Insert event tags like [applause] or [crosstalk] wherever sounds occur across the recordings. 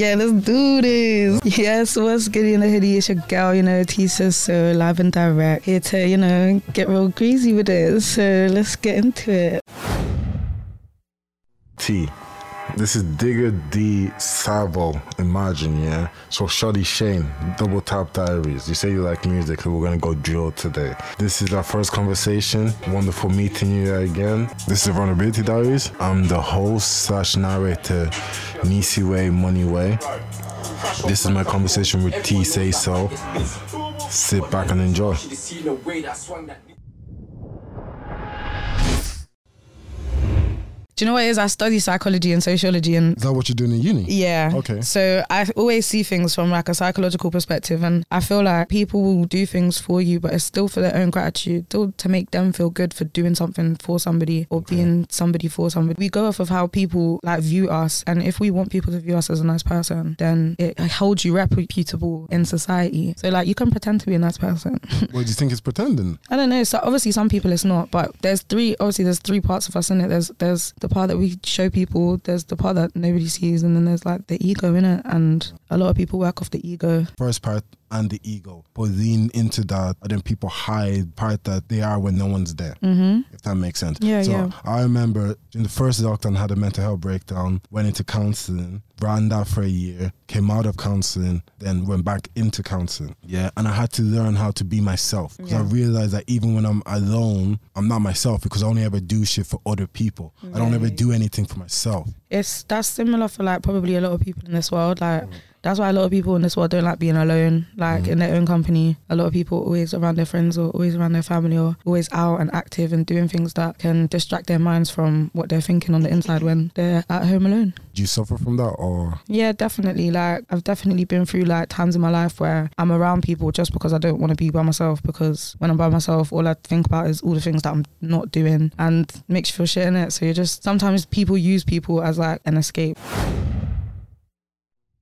Yeah, let's do this. Yes, what's good in the hoodie? It's your girl, you know, Teesaysso live and direct. Here to, you know, get real greasy with it. So let's get into it. T. This is Digga D Savo, Imagine, yeah? So Shotty Shane, Double Tap Diaries. You say you like music, so we're gonna go drill today. This is our first conversation. Wonderful meeting you again. This is Vulnerability Diaries. I'm the host slash narrator, Nisi Way, Money Way. This is my conversation with Teesaysso. Sit back and enjoy. Do you know what it is? I study psychology and sociology and Is that what you're doing in uni? Yeah. Okay. So I always see things from like a psychological perspective, and I feel like people will do things for you, but it's still for their own gratitude, still to make them feel good for doing something for somebody or being somebody for somebody. We go off of how people like view us, and if we want people to view us as a nice person, then it holds you reputable in society. So like you can pretend to be a nice person. [laughs] What do you think is pretending? I don't know. So obviously some people it's not, but there's three. Obviously there's three parts of us in it. There's there's the part that we show people. There's the part that nobody sees, and then there's like the ego in it. And a lot of people work off the ego. First part and the ego, but lean into that, and then people hide part that they are when no one's there. Mm-hmm. If that makes sense. Yeah, so yeah. I remember in the first lockdown, I had a mental health breakdown, went into counseling, ran that for a year, came out of counseling, then went back into counseling. Yeah, and I had to learn how to be myself because I realized that even when I'm alone, I'm not myself because I only ever do shit for other people. I don't ever do anything for myself. It's that's similar for like probably a lot of people in this world. Like that's why a lot of people in this world don't like being alone. Like mm. in their own company, a lot of people always around their friends or always around their family or always out and active and doing things that can distract their minds from what they're thinking on the inside when they're at home alone. Do you suffer from that or? Yeah, definitely. Like I've definitely been through like times in my life where I'm around people just because I don't want to be by myself. Because when I'm by myself, all I think about is all the things that I'm not doing, and makes you feel shit in it. So you're just sometimes people use people as like an escape.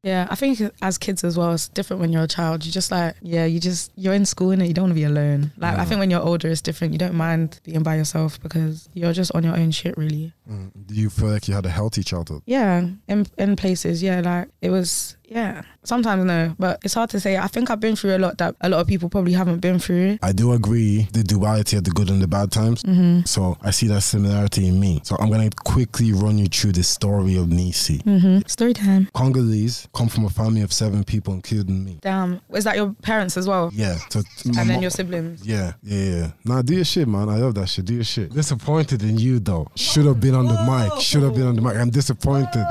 Yeah, I think as kids as well, it's different when you're a child. You just like, yeah, you just you're in school and you don't want to be alone. Like I think when you're older, it's different. You don't mind being by yourself because you're just on your own shit, really. Mm. Do you feel like you had a healthy childhood? Yeah, in in places, yeah, like it was, yeah. Sometimes no, but it's hard to say. I think I've been through a lot that a lot of people probably haven't been through. I do agree the duality of the good and the bad times. Mm-hmm. So I see that similarity in me. So I'm gonna quickly run you through the story of Nisi. Mm-hmm. Story time. Congolese come from a family of seven people, including me. Damn, is that your parents as well? Yeah. So And then your siblings. yeah, yeah, yeah. Nah, do your shit, man. I love that shit. Do your shit. Disappointed in you though. Should have been on the mic. Should have been on the mic. I'm disappointed.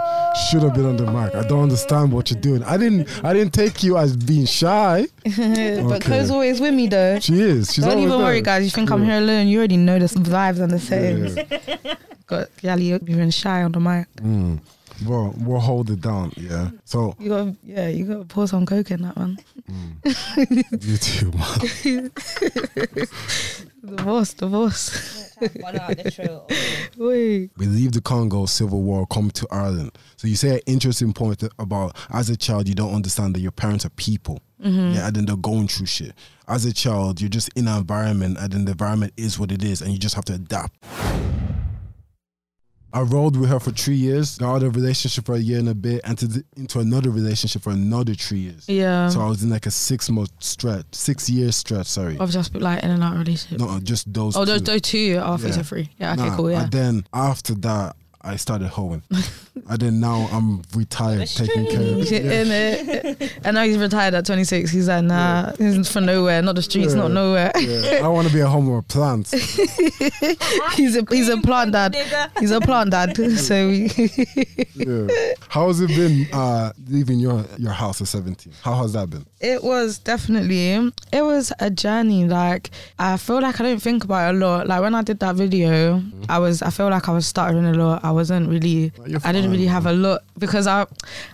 Should have been on the mic. I don't understand what you're doing. I didn't. I didn't take you as being shy. [laughs] but Okay. Co's always with me though. She is. She's Don't even worry, guys. You think I'm here alone? You already know the vibes and the settings. Yeah. [laughs] Got Yali even shy on the mic. Mm. Well, we'll hold it down. Yeah. So You got, yeah, you got to pour some coke in that one. you too, man. [laughs] Divorce, divorce. One out the trail. [laughs] We leave the Congo Civil War, come to Ireland. So you say an interesting point about as a child you don't understand that your parents are people. Mm-hmm. Yeah, and then they're going through shit. As a child, you're just in an environment, and then the environment is what it is, and you just have to adapt. I rode with her for three years, got out of a relationship for a year and a bit, entered into another relationship for another three years. Yeah. So I was in like a six month stretch, six year stretch. Sorry, I've just been like in and out of relationship. no, just those. Oh, those, two. those two are Yeah. Oh, yeah. free. Yeah, okay, Nah, cool. Yeah. And then after that, I started hoeing. and then now I'm retired, That's taking care of Yeah. yeah. And, and now he's retired at 26. He's like, nah, he's from nowhere, not the streets, Yeah. not nowhere. Yeah. I want to be a homo of plants. [laughs] he's a he's a plant dad. He's a plant dad. [laughs] So Yeah. How has it been uh, leaving your, your house at 17? How has that been? it was definitely it was a journey. Like I feel like I don't think about it a lot. Like when I did that video, I was I feel like I was stuttering a lot. I wasn't really I didn't really have a lot because I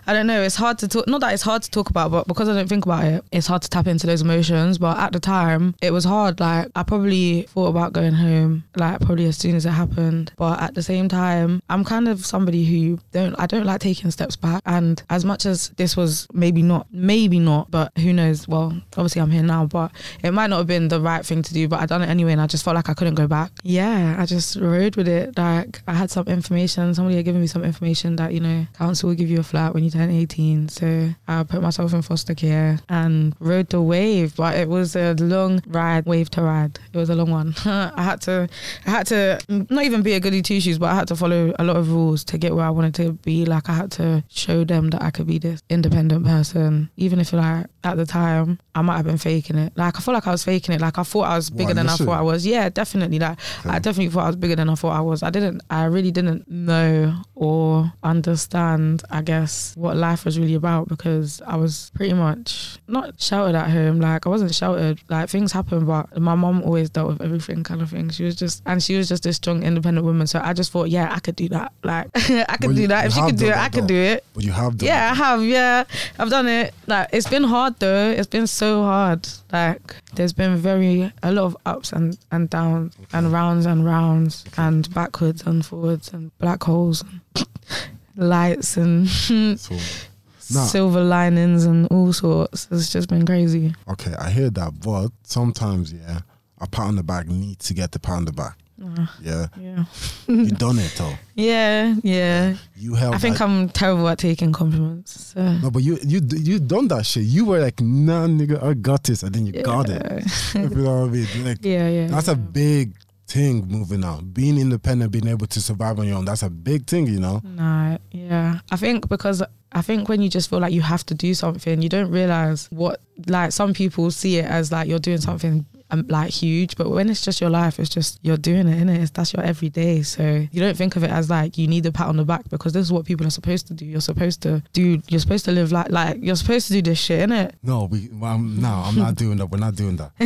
I don't know. It's hard to talk. Not that it's hard to talk about, but because I don't think about it, it's hard to tap into those emotions. But at the time, it was hard. Like I probably thought about going home, like probably as soon as it happened. But at the same time, I'm kind of somebody who don't I don't like taking steps back. And as much as this was maybe not, maybe not, but who knows? Well, obviously I'm here now, but it might not have been the right thing to do. But I done it anyway, and I just felt like I couldn't go back. Yeah, I just rode with it. Like I had some information information. Somebody had given me some information that you know council will give you a flat when you turn 18. So I put myself in foster care and rode the wave, but it was a long ride, wave to ride. It was a long one. [laughs] I had to, I had to not even be a goody two shoes, but I had to follow a lot of rules to get where I wanted to be. Like I had to show them that I could be this independent person, even if like at the time I might have been faking it. Like I feel like I was faking it. Like I thought I was bigger Why, than I thought I was. Yeah, definitely. Like I definitely thought I was bigger than I thought I was. I didn't. I really didn't know or understand. I guess what life was really about because I was pretty much not shouted at home. Like I wasn't shouted. Like things happen, but my mom always dealt with everything, kind of thing. She was just and she was just a strong, independent woman. So I just thought, yeah, I could do that. Like [laughs] I could Well, do that. If she could do it, I could though. do it. But you have done. Yeah, I have. Yeah, I've done it. Like it's been hard though. It's been so hard. Like there's been very a lot of ups and and downs and rounds and rounds and backwards and forwards and black holes and [laughs] lights and [laughs] So, Nah. silver linings and all sorts. It's just been crazy. okay, I hear that, but sometimes, yeah, a pat on the back needs to get the pat on the back. Uh, Yeah, yeah, you done it though. yeah, yeah. You held. I think that- I'm terrible at taking compliments. So. No, but you you you done that shit. You were like, nah, nigga, I got this, and then you got it. [laughs] Yeah. You know what I mean? Like yeah, yeah. that's a big thing moving out. Being independent, being able to survive on your own, that's a big thing, you know. No, yeah. I think because I think when you just feel like you have to do something, you don't realize what like some people see it as like you're doing something um, like huge, but when it's just your life, it's just you're doing it, innit? It's, that's your everyday. So you don't think of it as like you need a pat on the back because this is what people are supposed to do. You're supposed to do. You're supposed to live like like you're supposed to do this shit, innit? No, we. Um, no, I'm not doing that. We're not doing that. [laughs]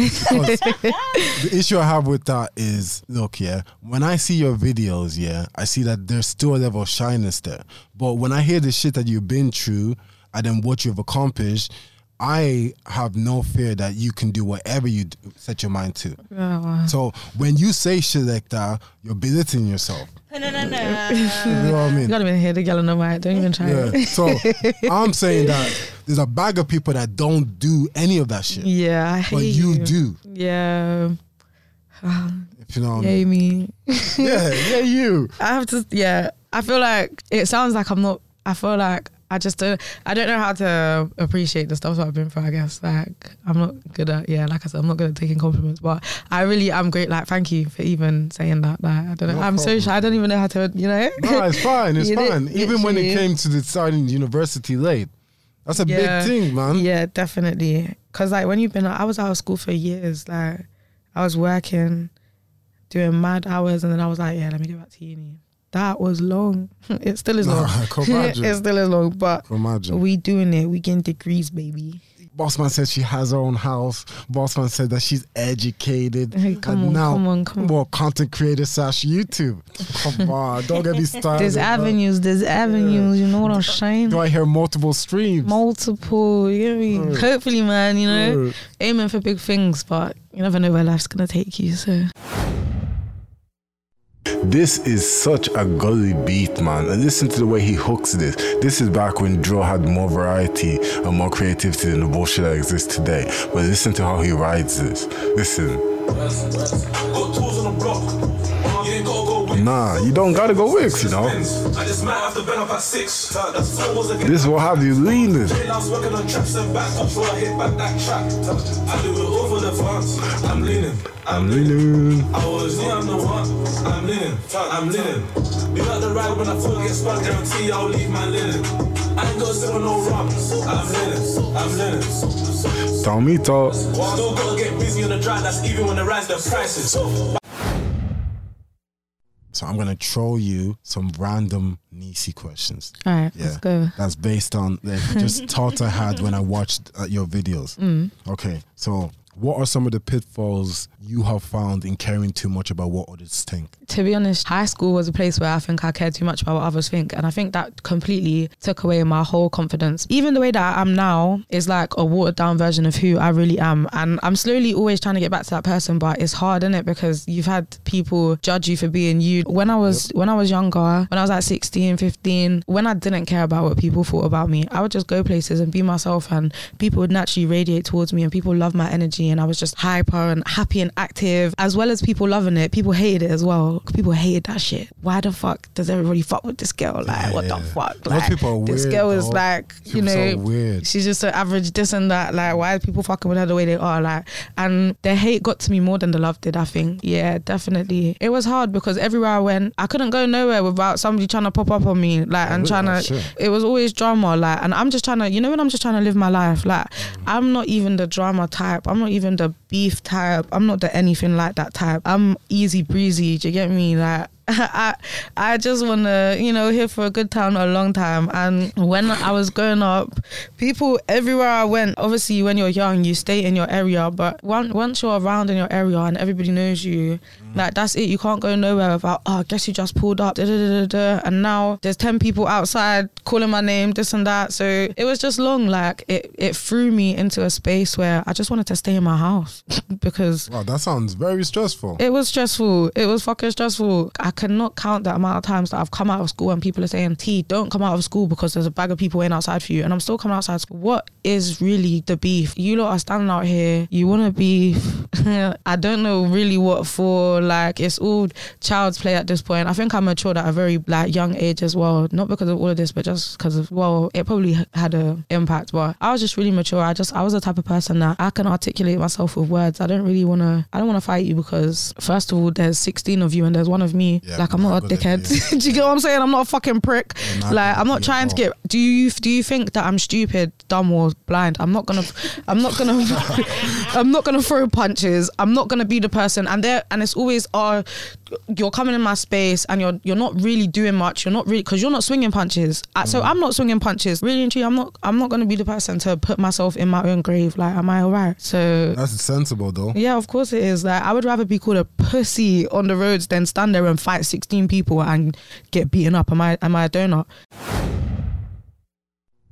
The issue I have with that is, look, yeah. When I see your videos, yeah, I see that there's still a level of shyness there. But when I hear the shit that you've been through and then what you've accomplished, I have no fear that you can do whatever you do, set your mind to. Oh, So when you say shit like that, you're belittling yourself. [laughs] No, no, no. [laughs] you know what I you mean? gotta even hear the girl on the mic. Don't even try Yeah. it. So [laughs] I'm saying that there's a bag of people that don't do any of that shit, Yeah, I hate but you do. Yeah, [sighs] If you know what I yay mean. me. Yeah, yeah, you. I have to. Yeah, I feel like it sounds like I'm not. I feel like I just don't. I don't know how to appreciate the stuff that I've been through. I guess like I'm not good at. Yeah, like I said, I'm not good at taking compliments. But I really am great. Like thank you for even saying that. Like I don't know. No I'm so shy. I don't even know how to. You know. No, it's fine. It's [laughs] fine. Even when it came to deciding university late, that's a Yeah. big thing, man. Yeah, definitely. Cause like when you've been, I was out of school for years. Like I was working, doing mad hours, and then I was like, yeah, let me go back to uni. That was long. [laughs] It still is long. I [laughs] it still is long, but we doing it. We getting degrees, baby. Bossman said she has her own house. Bossman said that she's educated. Hey, come and on, now, come on, come on. Well, content creator slash YouTube. Come [laughs] on, don't get me started. There's avenues. There's avenues. You know what I'm saying? Do I hear multiple streams? Multiple. You get me? Mm. Hopefully, man. You know, aiming for big things, but you never know where life's gonna take you. So. This is such a gully beat, man. And listen to the way he hooks this. This is back when Dro had more variety and more creativity than the bullshit that exists today. But listen to how he rides this. Listen. Got tools on the block. You ain't gotta go Nah, you don't gotta go Wicks, you know. Was. This will have you leaning. Was. I'm leaning. I'm leaning. I always knew I'm the one. I'm leaning. I'm leaning. You got the ride when I fall get spun. Guarantee I'll leave my linen. I ain't got sip no rum. I'm leaning. I'm leaning. Tomito. Still gotta get busy on the drive. That's even when they rise the prices. So I'm gonna throw you some random Nisi questions. All right, Yeah. let's go. That's based on like, just [laughs] thoughts I had when I watched uh, your videos. Mm. Okay, so what are some of the pitfalls you have found in caring too much about what others think? to be honest, high school was a place where I think I cared too much about what others think. And I think that completely took away my whole confidence. Even the way that I am now is like a watered down version of who I really am. And I'm slowly always trying to get back to that person, but it's hard, isn't it? Because you've had people judge you for being you. When I was when I was younger, when I was like 16, 15, when I didn't care about what people thought about me, I would just go places and be myself and people would naturally radiate towards me and people love my energy me and I was just hyper and happy and active, as well as people loving it. People hated it as well. People hated that shit. Why the fuck does everybody fuck with this girl? Like, what the Yeah. fuck? Like, people are this weird, girl is like, you so know, weird. she's just an average this and that. Like, why are people fucking with her the way they are? Like, and the hate got to me more than the love did. I think. Yeah, definitely. It was hard because everywhere I went, I couldn't go nowhere without somebody trying to pop up on me, like, and really? trying to. shit. It was always drama, like, and I'm just trying to, you know, when I'm just trying to live my life, like, mm. I'm not even the drama type. I'm not even the beef type. I'm not the anything like that type. I'm easy breezy. Do you get me? Like. [laughs] I I just want to you know here for a good time, a long time. And when I was growing up, people everywhere I went. Obviously, when you're young, you stay in your area. But once once you're around in your area and everybody knows you, mm. like that's it. You can't go nowhere without. Oh, I guess you just pulled up. Da, da, da, da, da. And now there's ten people outside calling my name, this and that. So it was just long. Like it it threw me into a space where I just wanted to stay in my house [laughs] because Wow, that sounds very stressful. it was stressful. It was fucking stressful. I cannot count the amount of times that I've come out of school and people are saying, T, don't come out of school because there's a bag of people waiting outside for you. And I'm still coming outside. What is really the beef? You lot are standing out here. You want to beef. [laughs] I don't know really what for. Like, it's all child's play at this point. I think I matured at a very like young age as well. Not because of all of this, but just because of, well, it probably had an impact. But I was just really mature. I just, I was the type of person that I can articulate myself with words. I don't really want to, I don't want to fight you because first of all, there's 16 of you and there's one of me. Yeah, like, I'm not a dickhead. [laughs] Do you get what I'm saying? I'm not a fucking prick. Yeah, not like, I'm not trying to get, do you, do you think that I'm stupid, dumb or blind? I'm not gonna, I'm not gonna, [laughs] I'm not gonna throw punches. I'm not gonna be the person. And there, and it's always, oh, you're coming in my space and you're you're not really doing much. You're not really because you're not swinging punches. Uh, So I'm not swinging punches. Really and truly, I'm not. I'm not gonna be the person to put myself in my own grave. Like, am I alright? So. That's sensible though. Yeah, of course it is. Like I would rather be called a pussy on the roads than stand there and fight sixteen people and get beaten up. Am I am I a donut?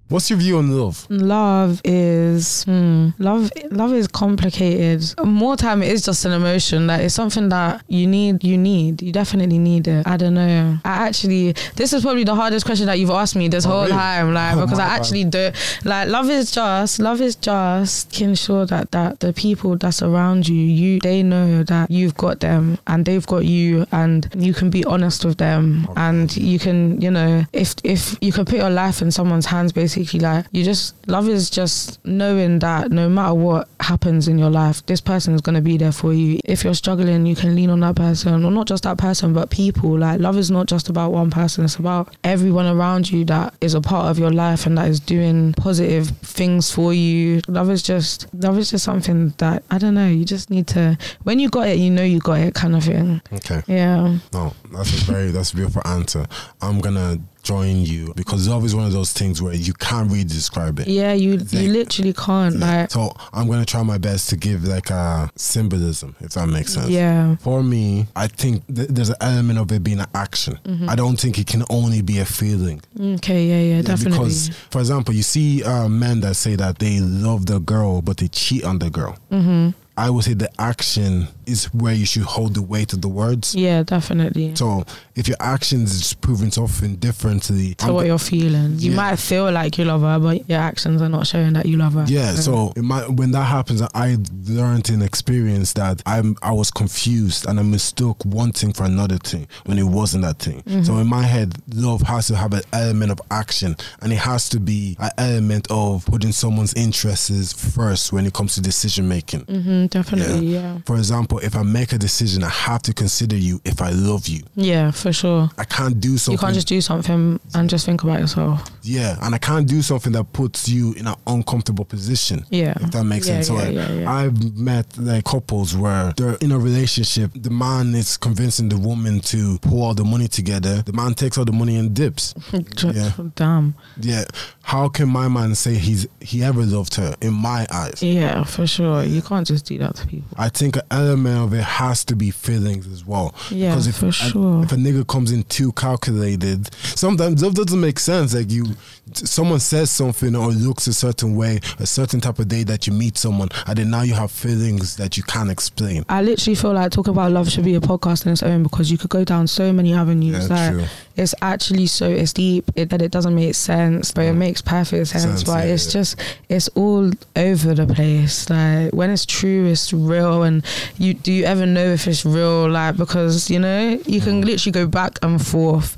What's your view on love? Love is hmm, love. Love is complicated. More time, it is just an emotion. That is something that you need. You need. You definitely need it. I don't know. I actually, this is probably the hardest question that you've asked me this Oh, whole really? time. Like Oh, because I actually don't. Like love is just. Love is just making sure that that the people that's around you, you they know that you've got them and they've got you, and you can be honest with them, and you can, you know, if if you can put your life in someone's hands, basically, like you just love is just knowing that no matter what happens in your life, this person is gonna be there for you. If you're struggling, you can lean on that person, or not just that person, but people. Like love is not just about one person; it's about everyone around you that is a part of your life and that is doing positive things for you. Love is just love is just something that I don't know. You just need to when you got it, you know you got it, kind of thing. Okay. Yeah. No, that's a very that's a beautiful answer. I'm gonna join you because it's always one of those things where you can't really describe it. Yeah, you Like- you literally can't like So I'm gonna try my best to give like a symbolism, if that makes sense. yeah. For me, I think th- there's an element of it being an action. Mm-hmm. I don't think it can only be a feeling. Okay, yeah, yeah, Yeah, definitely. Because, for example, you see uh, men that say that they love the girl, but they cheat on the girl. hmm I would say the action is where you should hold the weight of the words. Yeah, definitely. So if your actions is proving something differently, to I'm what go- you're feeling. You Yeah. might feel like you love her, but your actions are not showing that you love her. yeah. So it might, when that happens, I learned in experience that I'm I was confused and I mistook one thing for another thing when it wasn't that thing. Mm-hmm. So in my head, love has to have an element of action and it has to be an element of putting someone's interests first when it comes to decision making. Hmm definitely. Yeah. For example, if I make a decision, I have to consider you if I love you. yeah, for sure. I can't do something. You can't just do something and just think about yourself. Yeah, and I can't do something that puts you in an uncomfortable position. Yeah. If that makes Yeah, sense. So yeah, like, yeah, yeah. I've met like couples where they're in a relationship. The man is convincing the woman to pull all the money together. The man takes all the money and dips. [laughs] Yeah. Damn. Yeah. How can my man say he's he ever loved her in my eyes? Yeah, for sure. You can't just do that to people. I think an element of it has to be feelings as well. Yeah, because if for a- sure. if a nigga comes in too calculated, sometimes love doesn't make sense. Like you, someone says something or looks a certain way, a certain type of day that you meet someone, and then now you have feelings that you can't explain. I literally feel like talking about love should be a podcast in its own because you could go down so many avenues. Yeah, like true. It's actually so it's deep it, that it doesn't make sense, but it makes perfect sense. Sense, but yeah, it's yeah. just it's all over the place. Like when it's true, it's real, and you do you ever know if it's real? Like because you know you can Mm. literally go back and forth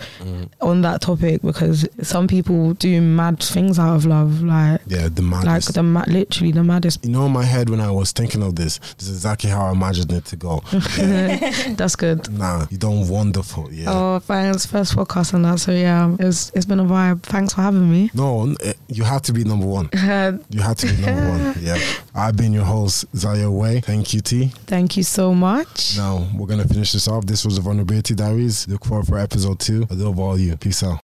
on that topic because some people do mad things out of love, like Yeah, the mad like maddest. the ma- literally the maddest. you know, in my head when I was thinking of this, this is exactly how I imagined it to go. [laughs] That's good. nah, you done wonderful. Yeah. Oh, thanks. First podcast and that. So yeah, it's it's been a vibe. Thanks for having me. No, eh, you had to be number one. [laughs] You had to be number one. [laughs] Yeah. I've been your host, Zaya Way. Thank you, T. Thank you so much. Now, we're going to finish this off. This was the Vulnerability Diaries. Look forward for episode two. I love all you. Peace out.